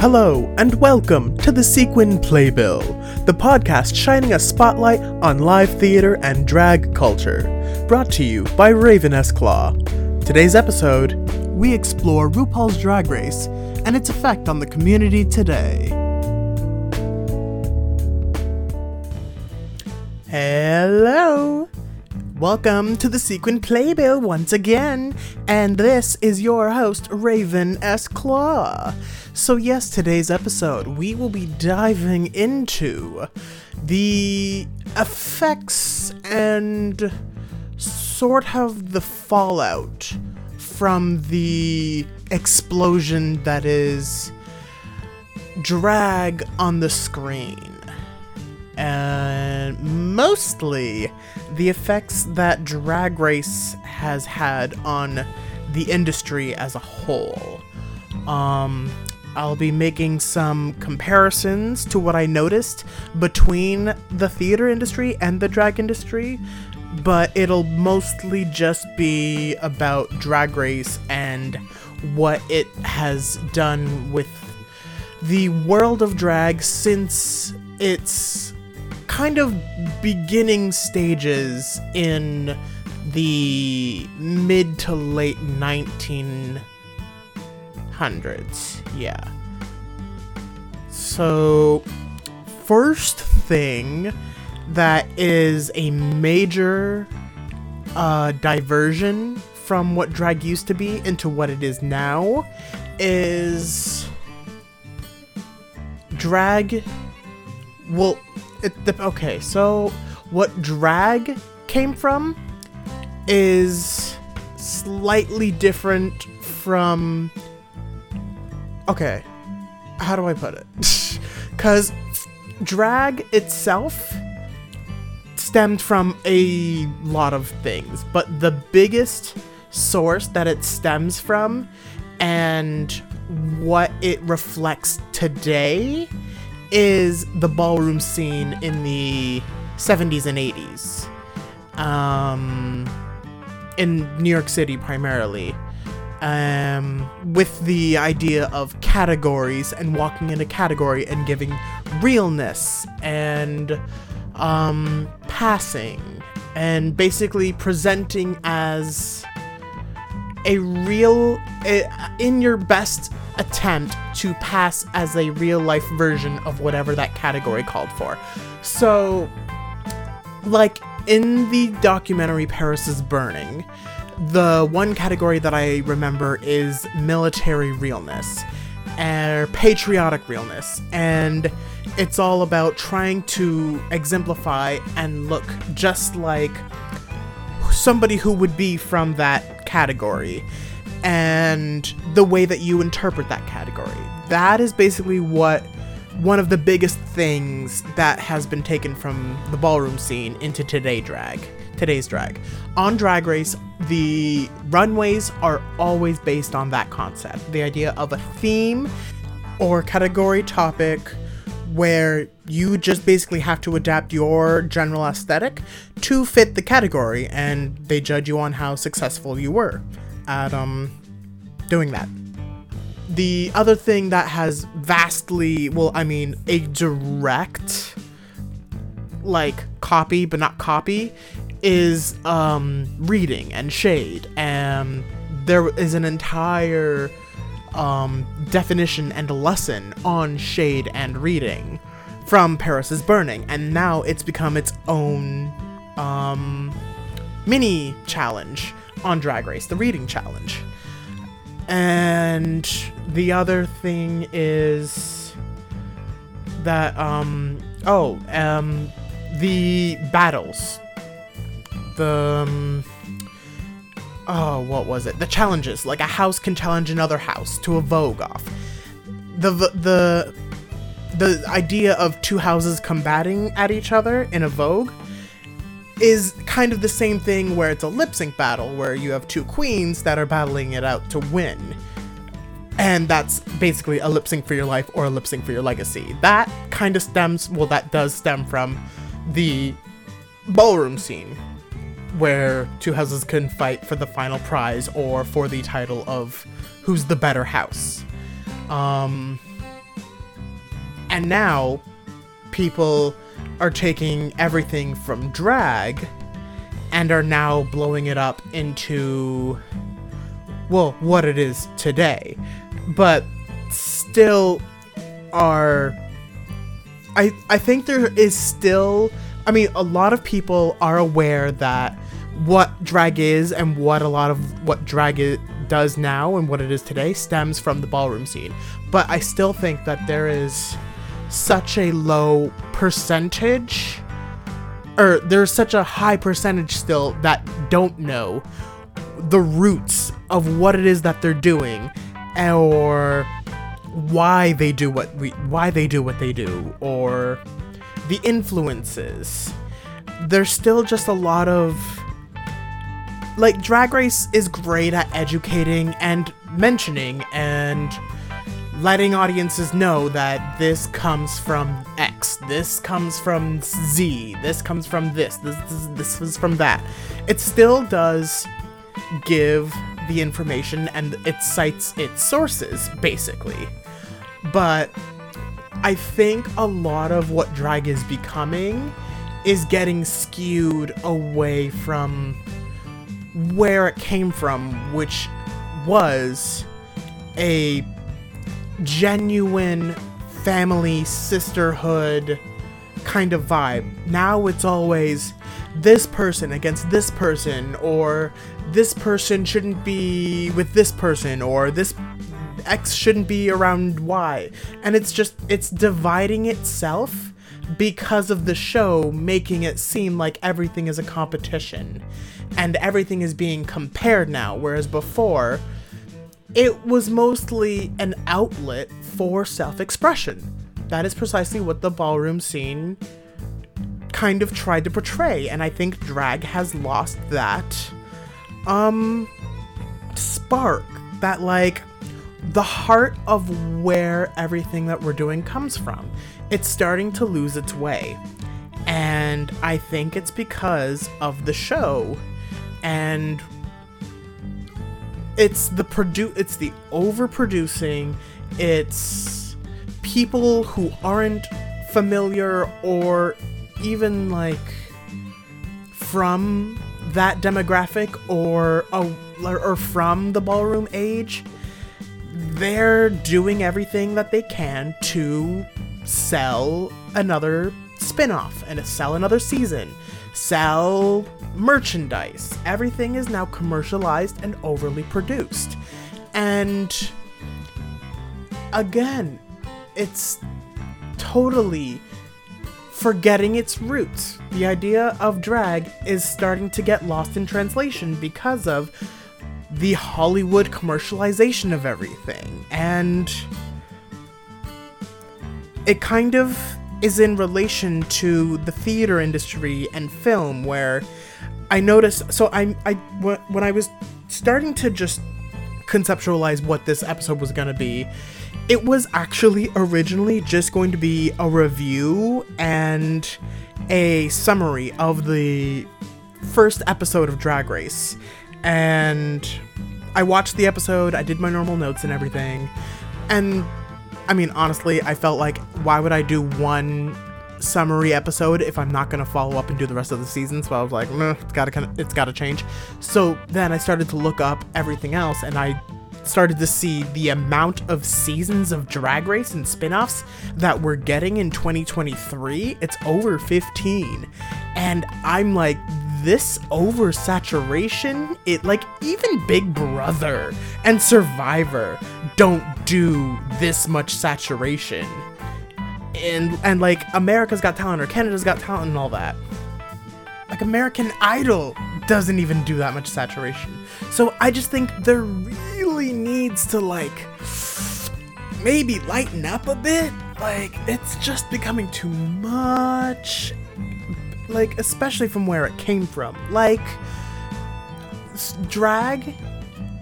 Hello, and welcome to the Sequin Playbill, the podcast shining a spotlight on live theater and drag culture. Brought to you by Raven S. Claw. Today's episode, we explore RuPaul's Drag Race and its effect on the community today. Hello! Welcome to the Sequin Playbill once again, and this is your host, Raven S. Claw. So, yes, today's episode, we will be diving into the effects and sort of the fallout from the explosion that is drag on the screen. And mostly the effects that Drag Race has had on the industry as a whole. Um, I'll be making some comparisons to what I noticed between the theater industry and the drag industry, but it'll mostly just be about Drag Race and what it has done with the world of drag since its kind of beginning stages in the mid to late 1900s. Yeah. So, first thing that is a major uh, diversion from what drag used to be into what it is now is drag. Well, it, okay, so what drag came from is slightly different from. Okay, how do I put it? Because drag itself stemmed from a lot of things, but the biggest source that it stems from and what it reflects today is the ballroom scene in the 70s and 80s. Um, in New York City primarily. Um, with the idea of categories and walking in a category and giving realness and um, passing and basically presenting as a real, in your best attempt to pass as a real life version of whatever that category called for. So, like in the documentary Paris is Burning, the one category that I remember is military realness or patriotic realness. And it's all about trying to exemplify and look just like somebody who would be from that category and the way that you interpret that category. That is basically what one of the biggest things that has been taken from the ballroom scene into today drag. Today's drag. On Drag Race, the runways are always based on that concept. The idea of a theme or category topic where you just basically have to adapt your general aesthetic to fit the category and they judge you on how successful you were at um doing that. The other thing that has vastly, well, I mean, a direct like copy but not copy is um reading and shade and there is an entire um definition and lesson on shade and reading from Paris is Burning and now it's become its own um mini challenge on Drag Race, the reading challenge. And the other thing is that um oh um the battles the um, oh what was it the challenges like a house can challenge another house to a vogue off the the the idea of two houses combating at each other in a vogue is kind of the same thing where it's a lip sync battle where you have two queens that are battling it out to win. And that's basically a lip sync for your life or a lip sync for your legacy. That kind of stems, well, that does stem from the ballroom scene where two houses can fight for the final prize or for the title of who's the better house. Um, and now people are taking everything from drag and are now blowing it up into well what it is today but still are I I think there is still I mean a lot of people are aware that what drag is and what a lot of what drag i- does now and what it is today stems from the ballroom scene. But I still think that there is such a low percentage or there's such a high percentage still that don't know the roots of what it is that they're doing or why they do what we why they do what they do or the influences there's still just a lot of like drag race is great at educating and mentioning and letting audiences know that this comes from X, this comes from Z, this comes from this, this this, this is from that. It still does give the information and it cites its sources basically. But I think a lot of what drag is becoming is getting skewed away from where it came from, which was a genuine family sisterhood kind of vibe. Now it's always this person against this person, or this person shouldn't be with this person, or this X shouldn't be around Y. And it's just, it's dividing itself because of the show making it seem like everything is a competition and everything is being compared now, whereas before, it was mostly an outlet for self expression. That is precisely what the ballroom scene kind of tried to portray, and I think drag has lost that, um, spark. That, like, the heart of where everything that we're doing comes from. It's starting to lose its way. And I think it's because of the show and it's the produ it's the overproducing it's people who aren't familiar or even like from that demographic or a, or from the ballroom age they're doing everything that they can to sell another spin-off and to sell another season sell merchandise. Everything is now commercialized and overly produced. And again it's totally forgetting its roots. The idea of drag is starting to get lost in translation because of the Hollywood commercialization of everything. And it kind of is in relation to the theater industry and film where I noticed so I I when I was starting to just conceptualize what this episode was going to be it was actually originally just going to be a review and a summary of the first episode of Drag Race. And I watched the episode, I did my normal notes and everything. And I mean, honestly, I felt like why would I do one summary episode if I'm not gonna follow up and do the rest of the season? So I was like, Meh, it's gotta kind of, it's gotta change. So then I started to look up everything else, and I started to see the amount of seasons of Drag Race and spin-offs that we're getting in 2023. It's over 15, and I'm like, this oversaturation, it like even Big Brother and Survivor don't do this much saturation. And and like America's Got Talent or Canada's Got Talent and all that. Like American Idol doesn't even do that much saturation. So I just think there really needs to like maybe lighten up a bit. Like it's just becoming too much. Like especially from where it came from. Like drag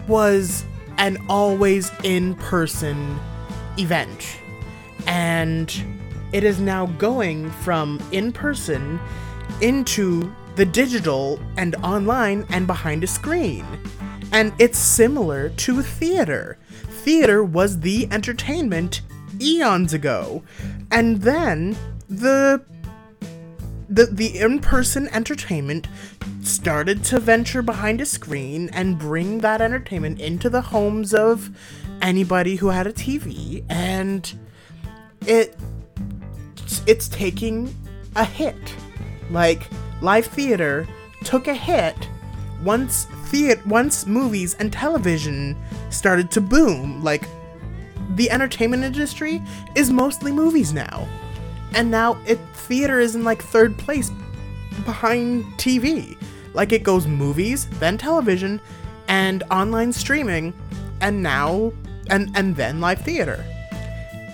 was an always in person event. And it is now going from in person into the digital and online and behind a screen. And it's similar to theater. theater was the entertainment eons ago. And then the the the in-person entertainment started to venture behind a screen and bring that entertainment into the homes of anybody who had a TV and it it's taking a hit. Like live theater took a hit once theater once movies and television started to boom. Like the entertainment industry is mostly movies now. And now it theater is in like third place behind TV. Like it goes movies, then television, and online streaming, and now and and then live theater.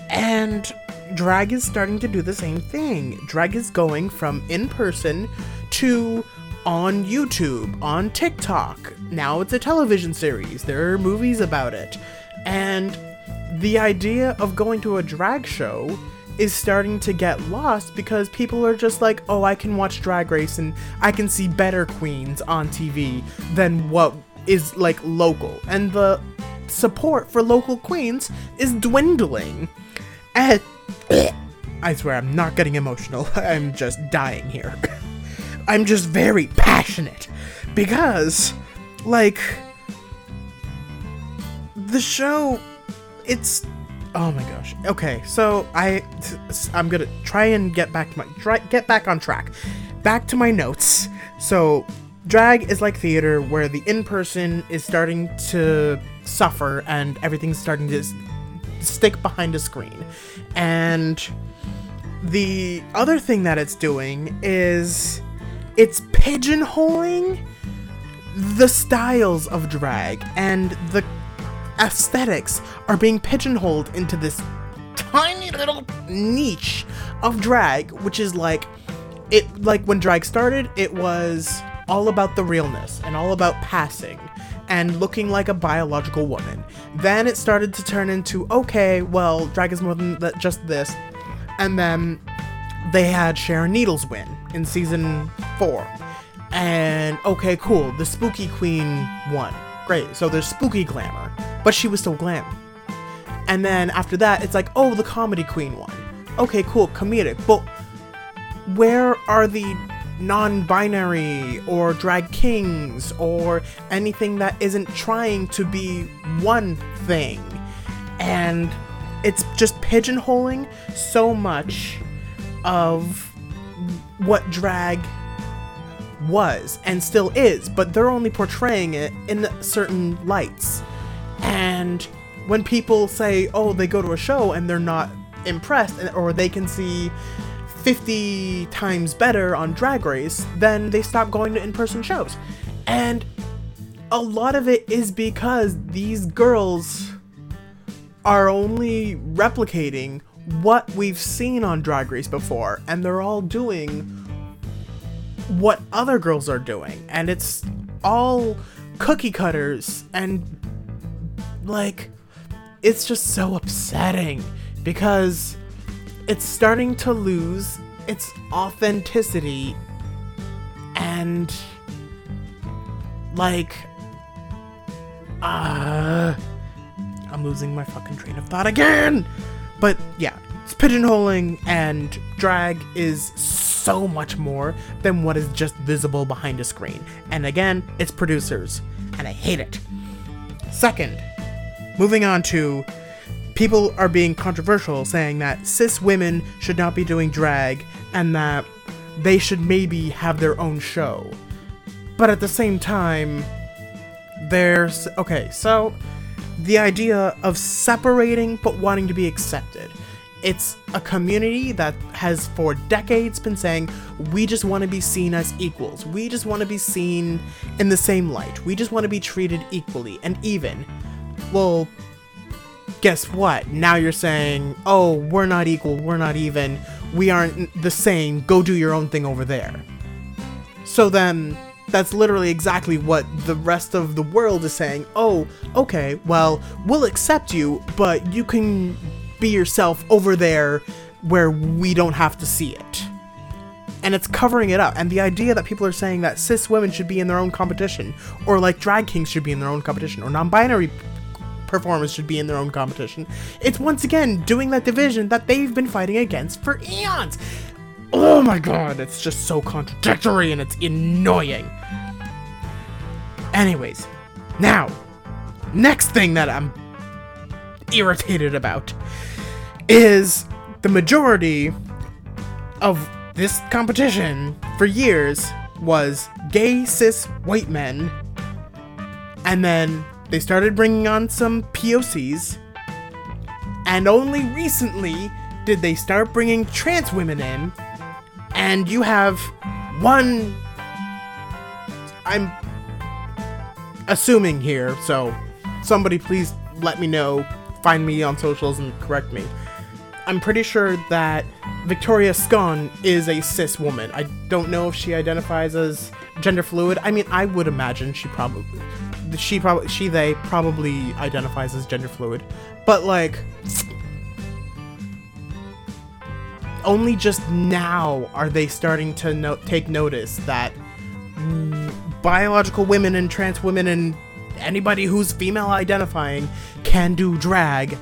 And drag is starting to do the same thing. Drag is going from in person to on YouTube, on TikTok. Now it's a television series. There are movies about it. And the idea of going to a drag show is starting to get lost because people are just like, oh, I can watch Drag Race and I can see better queens on TV than what is like local. And the support for local queens is dwindling. And I swear I'm not getting emotional. I'm just dying here. I'm just very passionate because like the show it's oh my gosh. Okay so i i'm gonna try and get back to my try get back on track. Back to my notes. So drag is like theater where the in-person is starting to suffer and everything's starting to stick behind a screen. And the other thing that it's doing is it's pigeonholing the styles of drag and the aesthetics are being pigeonholed into this tiny little niche of drag, which is like it like when drag started, it was all about the realness and all about passing and looking like a biological woman. Then it started to turn into okay, well, drag is more than that, just this. And then they had Sharon Needles win in season four. And okay, cool, the Spooky Queen won. Great, so there's spooky glamour but she was still glam. And then after that, it's like, oh, the comedy queen one. Okay, cool, comedic. But where are the non-binary or drag kings or anything that isn't trying to be one thing? And it's just pigeonholing so much of what drag was and still is, but they're only portraying it in certain lights. And when people say, oh, they go to a show and they're not impressed, or they can see 50 times better on Drag Race, then they stop going to in person shows. And a lot of it is because these girls are only replicating what we've seen on Drag Race before, and they're all doing what other girls are doing. And it's all cookie cutters and like, it's just so upsetting because it's starting to lose its authenticity and like uh I'm losing my fucking train of thought again. But yeah, it's pigeonholing and drag is so much more than what is just visible behind a screen. And again, it's producers and I hate it. Second, Moving on to people are being controversial saying that cis women should not be doing drag and that they should maybe have their own show. But at the same time, there's okay, so the idea of separating but wanting to be accepted. It's a community that has for decades been saying, we just want to be seen as equals. We just want to be seen in the same light. We just want to be treated equally and even well, guess what? Now you're saying, oh, we're not equal, we're not even, we aren't the same, go do your own thing over there. So then, that's literally exactly what the rest of the world is saying. Oh, okay, well, we'll accept you, but you can be yourself over there where we don't have to see it. And it's covering it up. And the idea that people are saying that cis women should be in their own competition, or like drag kings should be in their own competition, or non binary performers should be in their own competition. It's once again doing that division that they've been fighting against for eons. Oh my god, it's just so contradictory and it's annoying. Anyways, now, next thing that I'm irritated about is the majority of this competition for years was gay cis white men and then they started bringing on some POCs and only recently did they start bringing trans women in and you have one I'm assuming here so somebody please let me know find me on socials and correct me I'm pretty sure that Victoria Scone is a cis woman. I don't know if she identifies as gender fluid. I mean, I would imagine she probably she probably she they probably identifies as gender fluid. But like only just now are they starting to no- take notice that biological women and trans women and anybody who's female identifying can do drag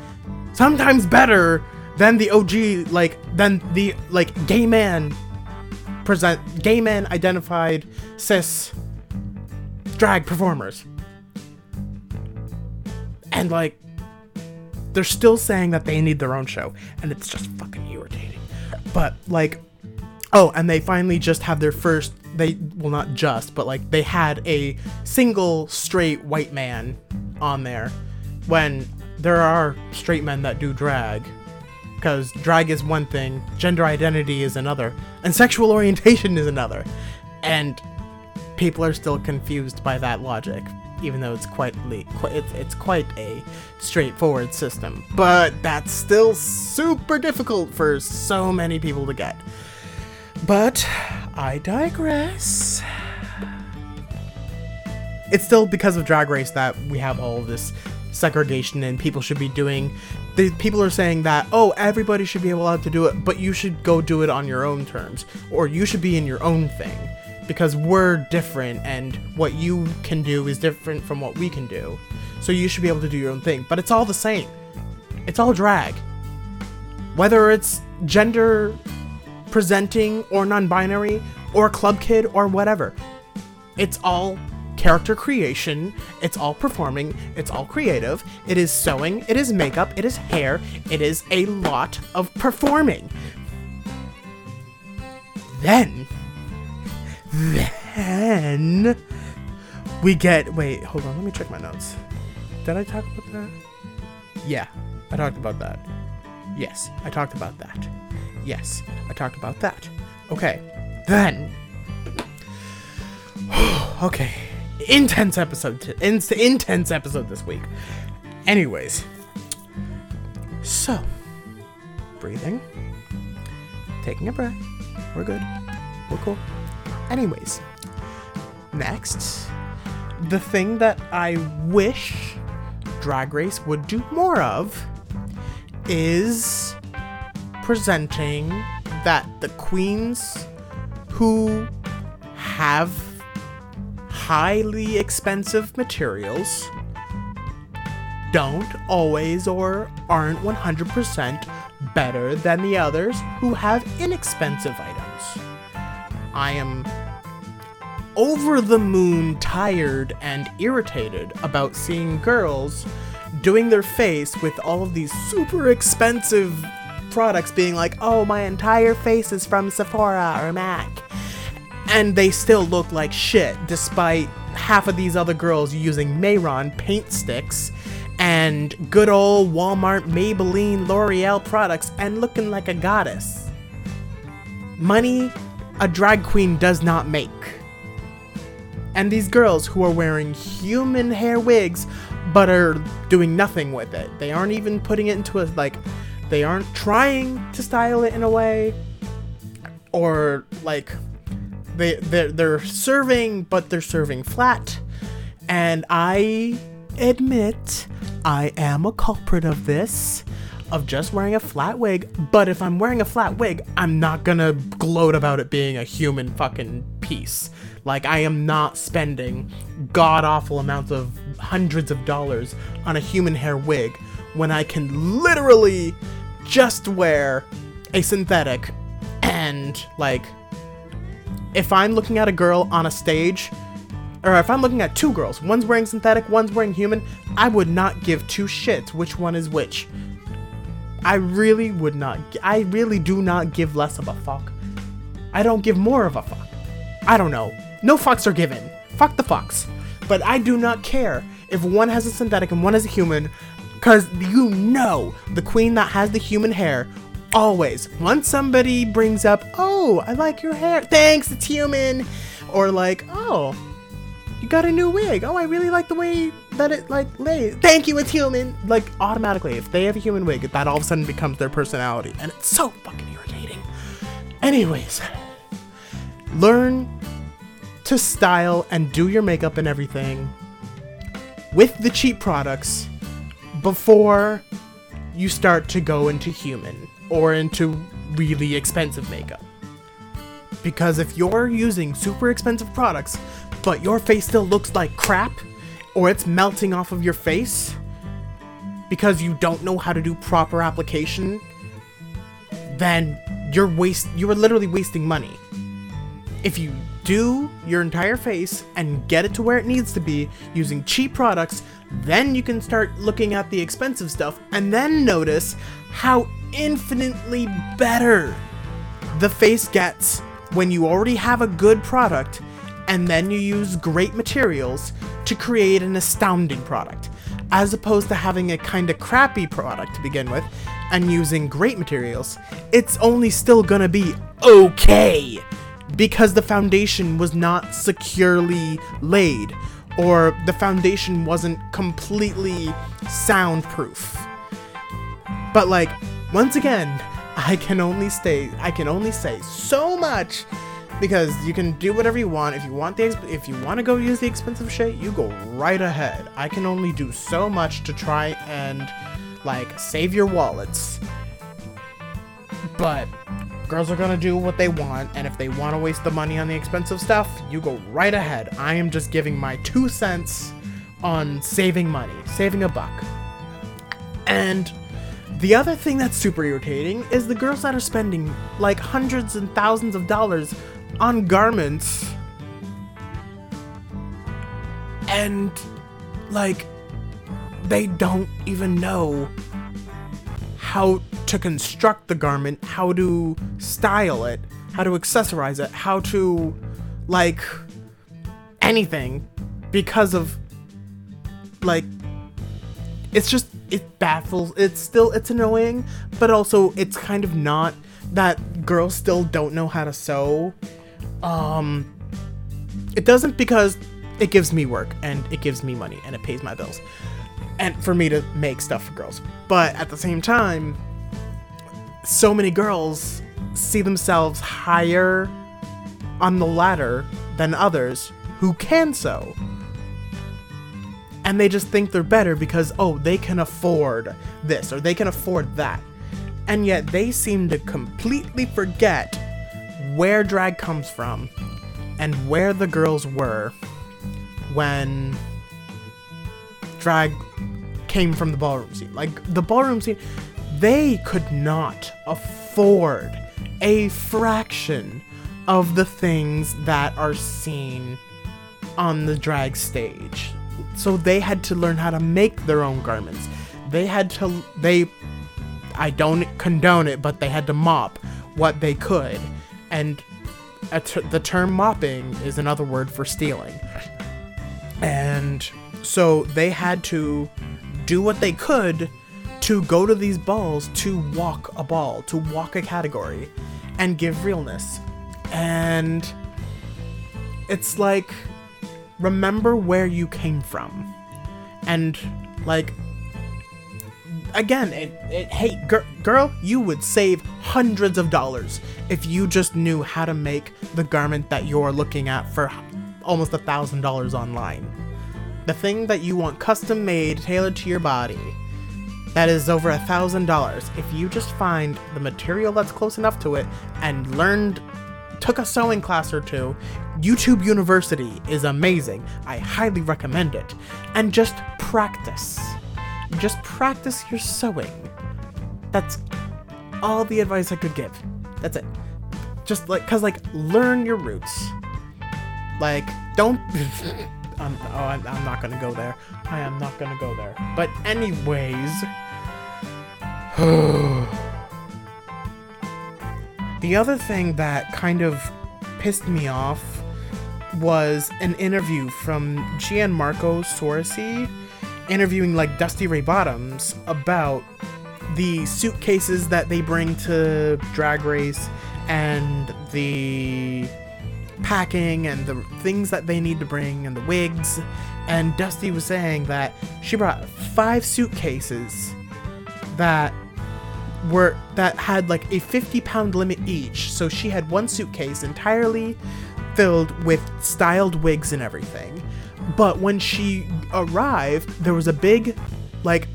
sometimes better than the OG like than the like gay man present gay man identified cis drag performers. And like they're still saying that they need their own show and it's just fucking irritating. But like oh, and they finally just have their first they well not just, but like they had a single straight white man on there when there are straight men that do drag because drag is one thing, gender identity is another, and sexual orientation is another. And people are still confused by that logic, even though it's quite le- it's, it's quite a straightforward system. But that's still super difficult for so many people to get. But I digress. It's still because of Drag Race that we have all this segregation and people should be doing the people are saying that oh everybody should be allowed to do it but you should go do it on your own terms or you should be in your own thing because we're different and what you can do is different from what we can do. So you should be able to do your own thing. But it's all the same. It's all drag. Whether it's gender presenting or non-binary or club kid or whatever. It's all character creation, it's all performing, it's all creative, it is sewing, it is makeup, it is hair, it is a lot of performing. Then, then, we get. Wait, hold on, let me check my notes. Did I talk about that? Yeah, I talked about that. Yes, I talked about that. Yes, I talked about that. Okay, then. okay, intense episode. T- in- intense episode this week. Anyways, so breathing, taking a breath. We're good. We're cool. Anyways, next, the thing that I wish Drag Race would do more of is presenting that the queens who have highly expensive materials don't always or aren't 100% better than the others who have inexpensive items. I am over the moon tired and irritated about seeing girls doing their face with all of these super expensive products being like, oh, my entire face is from Sephora or MAC and they still look like shit despite half of these other girls using Mehron paint sticks and good old Walmart, Maybelline, L'Oreal products and looking like a goddess. Money a drag queen does not make. And these girls who are wearing human hair wigs but are doing nothing with it. They aren't even putting it into a like they aren't trying to style it in a way or like they they're, they're serving but they're serving flat and i admit i am a culprit of this of just wearing a flat wig but if i'm wearing a flat wig i'm not gonna gloat about it being a human fucking piece. Like, I am not spending god awful amounts of hundreds of dollars on a human hair wig when I can literally just wear a synthetic and, like, if I'm looking at a girl on a stage, or if I'm looking at two girls, one's wearing synthetic, one's wearing human, I would not give two shits which one is which. I really would not. I really do not give less of a fuck. I don't give more of a fuck. I don't know. No fucks are given. Fuck the fucks. But I do not care if one has a synthetic and one has a human, because you know the queen that has the human hair always, once somebody brings up, oh, I like your hair, thanks, it's human, or like, oh, you got a new wig. Oh, I really like the way that it like lays. Thank you, it's human. Like automatically, if they have a human wig, that all of a sudden becomes their personality, and it's so fucking irritating. Anyways, learn to style and do your makeup and everything with the cheap products before you start to go into human or into really expensive makeup. Because if you're using super expensive products, but your face still looks like crap, or it's melting off of your face because you don't know how to do proper application, then you're waste you are literally wasting money. If you do your entire face and get it to where it needs to be using cheap products, then you can start looking at the expensive stuff and then notice how infinitely better the face gets when you already have a good product and then you use great materials to create an astounding product, as opposed to having a kind of crappy product to begin with and using great materials. It's only still gonna be okay because the foundation was not securely laid or the foundation wasn't completely soundproof. But like once again, I can only stay I can only say so much because you can do whatever you want. If you want the if you want to go use the expensive shit, you go right ahead. I can only do so much to try and like save your wallets. But girls are gonna do what they want, and if they want to waste the money on the expensive stuff, you go right ahead. I am just giving my two cents on saving money, saving a buck. And the other thing that's super irritating is the girls that are spending like hundreds and thousands of dollars on garments and like they don't even know how to construct the garment, how to style it, how to accessorize it, how to like anything because of like it's just it baffles it's still it's annoying but also it's kind of not that girls still don't know how to sew. Um it doesn't because it gives me work and it gives me money and it pays my bills and for me to make stuff for girls. But at the same time so many girls see themselves higher on the ladder than others who can sew. And they just think they're better because oh they can afford this or they can afford that. And yet they seem to completely forget where drag comes from and where the girls were when drag came from the ballroom scene. Like the ballroom scene they could not afford a fraction of the things that are seen on the drag stage so they had to learn how to make their own garments. They had to they I don't condone it, but they had to mop what they could. And the term mopping is another word for stealing. And so they had to do what they could to go to these balls to walk a ball, to walk a category, and give realness. And it's like remember where you came from. And, like, again, it, it, hey, gir- girl, you would save hundreds of dollars if you just knew how to make the garment that you're looking at for almost a thousand dollars online. The thing that you want custom made, tailored to your body, that is over a thousand dollars. If you just find the material that's close enough to it and learned took a sewing class or two, YouTube University is amazing. I highly recommend it. And just practice. Just practice your sewing. That's all the advice I could give. That's it. Just like, cause like, learn your roots. Like, don't. I'm, oh, I'm, I'm not gonna go there. I am not gonna go there. But anyways. the other thing that kind of pissed me off was an interview from Gianmarco Soresi interviewing like Dusty Ray Bottoms about the suitcases that they bring to Drag Race and the packing and the things that they need to bring and the wigs. And Dusty was saying that she brought five suitcases that were that had like a 50 pound limit each. So she had one suitcase entirely filled with styled wigs and everything. But when she arrived, there was a big like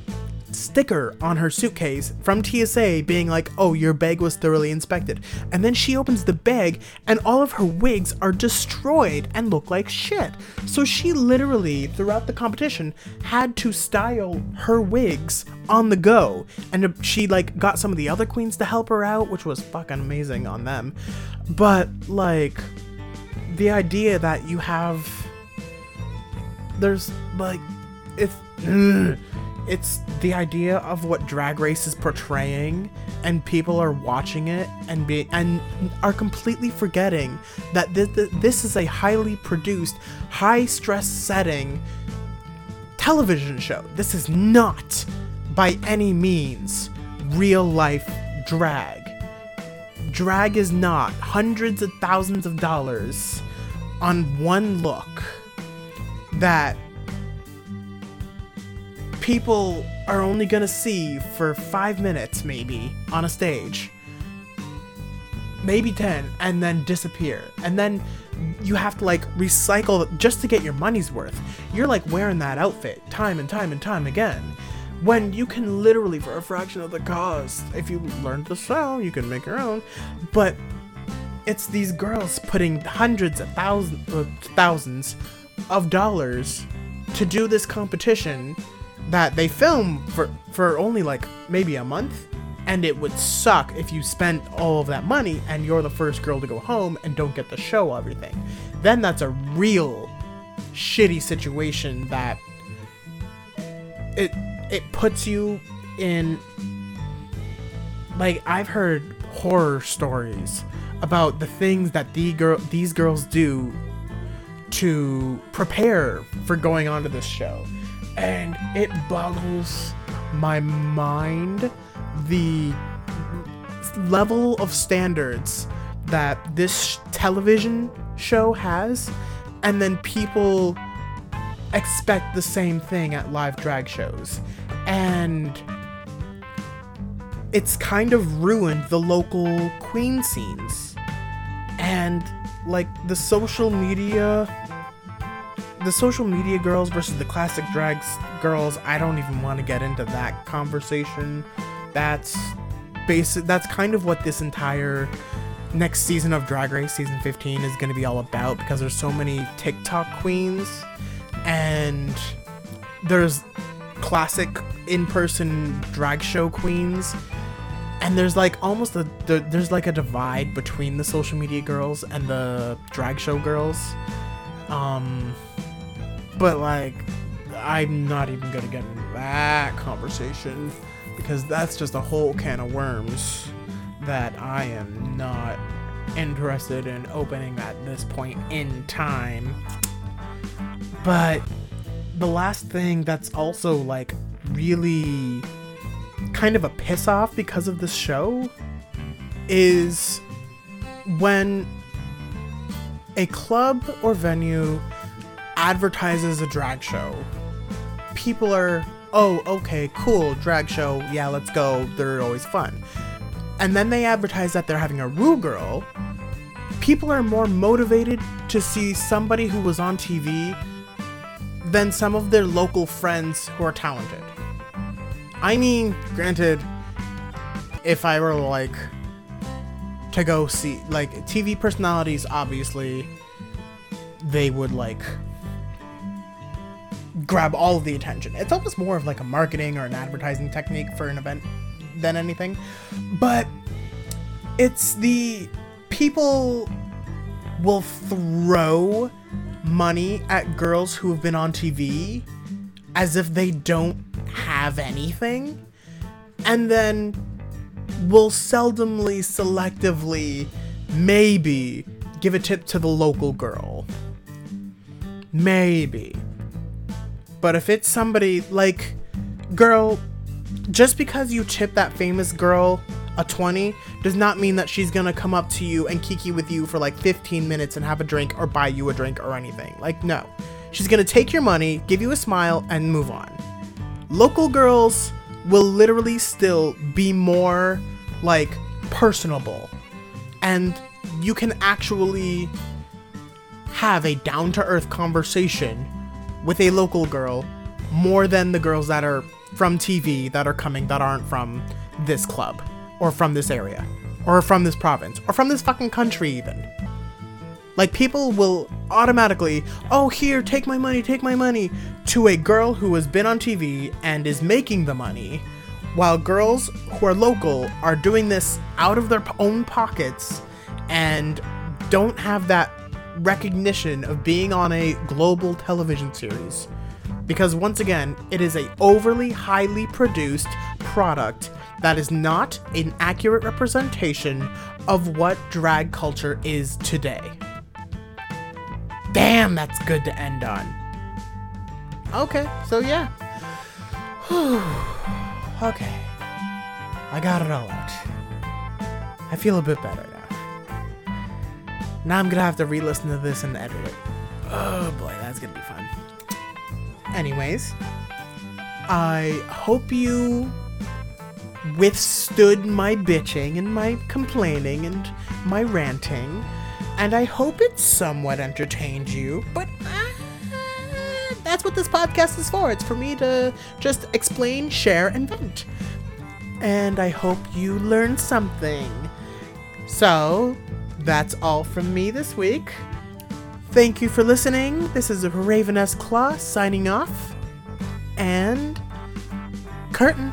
sticker on her suitcase from TSA being like, oh, your bag was thoroughly inspected. And then she opens the bag and all of her wigs are destroyed and look like shit. So she literally, throughout the competition, had to style her wigs on the go. And she like got some of the other queens to help her out, which was fucking amazing on them. But like the idea that you have there's like it's it's the idea of what drag race is portraying and people are watching it and be and are completely forgetting that this, this is a highly produced high stress setting television show. This is not by any means real life drag. Drag is not hundreds of thousands of dollars on one look that people are only gonna see for five minutes, maybe, on a stage. Maybe 10, and then disappear. And then you have to like recycle just to get your money's worth. You're like wearing that outfit time and time and time again. When you can literally, for a fraction of the cost, if you learn to sew, you can make your own. But it's these girls putting hundreds of thousands, uh, thousands of dollars to do this competition that they film for for only like maybe a month and it would suck if you spent all of that money and you're the first girl to go home and don't get to show everything. Then that's a real shitty situation that it it puts you in like I've heard horror stories about the things that the girl these girls do to prepare for going onto this show and it boggles my mind the level of standards that this television show has and then people expect the same thing at live drag shows. And it's kind of ruined the local queen scenes. And like the social media the social media girls versus the classic drag girls, I don't even want to get into that conversation. That's basic that's kind of what this entire next season of Drag Race season 15 is going to be all about because there's so many TikTok queens and there's classic in-person drag show queens and there's like almost a there's like a divide between the social media girls and the drag show girls um but like, I'm not even gonna get into that conversation because that's just a whole can of worms that I am not interested in opening at this point in time. But the last thing that's also like really kind of a piss off because of this show is when a club or venue advertises a drag show, people are, oh, okay, cool, drag show, yeah, let's go, they're always fun. And then they advertise that they're having a Ru Girl. People are more motivated to see somebody who was on TV than some of their local friends who are talented. I mean, granted, if I were like to go see like TV personalities obviously they would like grab all of the attention. It's almost more of like a marketing or an advertising technique for an event than anything. But it's the people will throw money at girls who have been on TV as if they don't have anything and then will seldomly selectively maybe give a tip to the local girl maybe but if it's somebody like girl just because you tip that famous girl a 20 does not mean that she's gonna come up to you and kiki with you for like 15 minutes and have a drink or buy you a drink or anything. Like, no. She's gonna take your money, give you a smile, and move on. Local girls will literally still be more like personable. And you can actually have a down to earth conversation with a local girl more than the girls that are from TV that are coming that aren't from this club or from this area or from this province or from this fucking country even. Like people will automatically, "Oh, here, take my money, take my money" to a girl who has been on TV and is making the money, while girls who are local are doing this out of their own pockets and don't have that recognition of being on a global television series. Because once again, it is a overly highly produced product that is not an accurate representation of what drag culture is today. Damn, that's good to end on. Okay, so yeah. okay. I got it all out. I feel a bit better now. Now I'm gonna have to re listen to this and edit it. Oh boy, that's gonna be fun. Anyways, I hope you withstood my bitching and my complaining and my ranting, and I hope it somewhat entertained you, but uh, that's what this podcast is for. It's for me to just explain, share, and vent. And I hope you learned something. So, that's all from me this week. Thank you for listening. This is Ravenous Claw signing off. And curtain.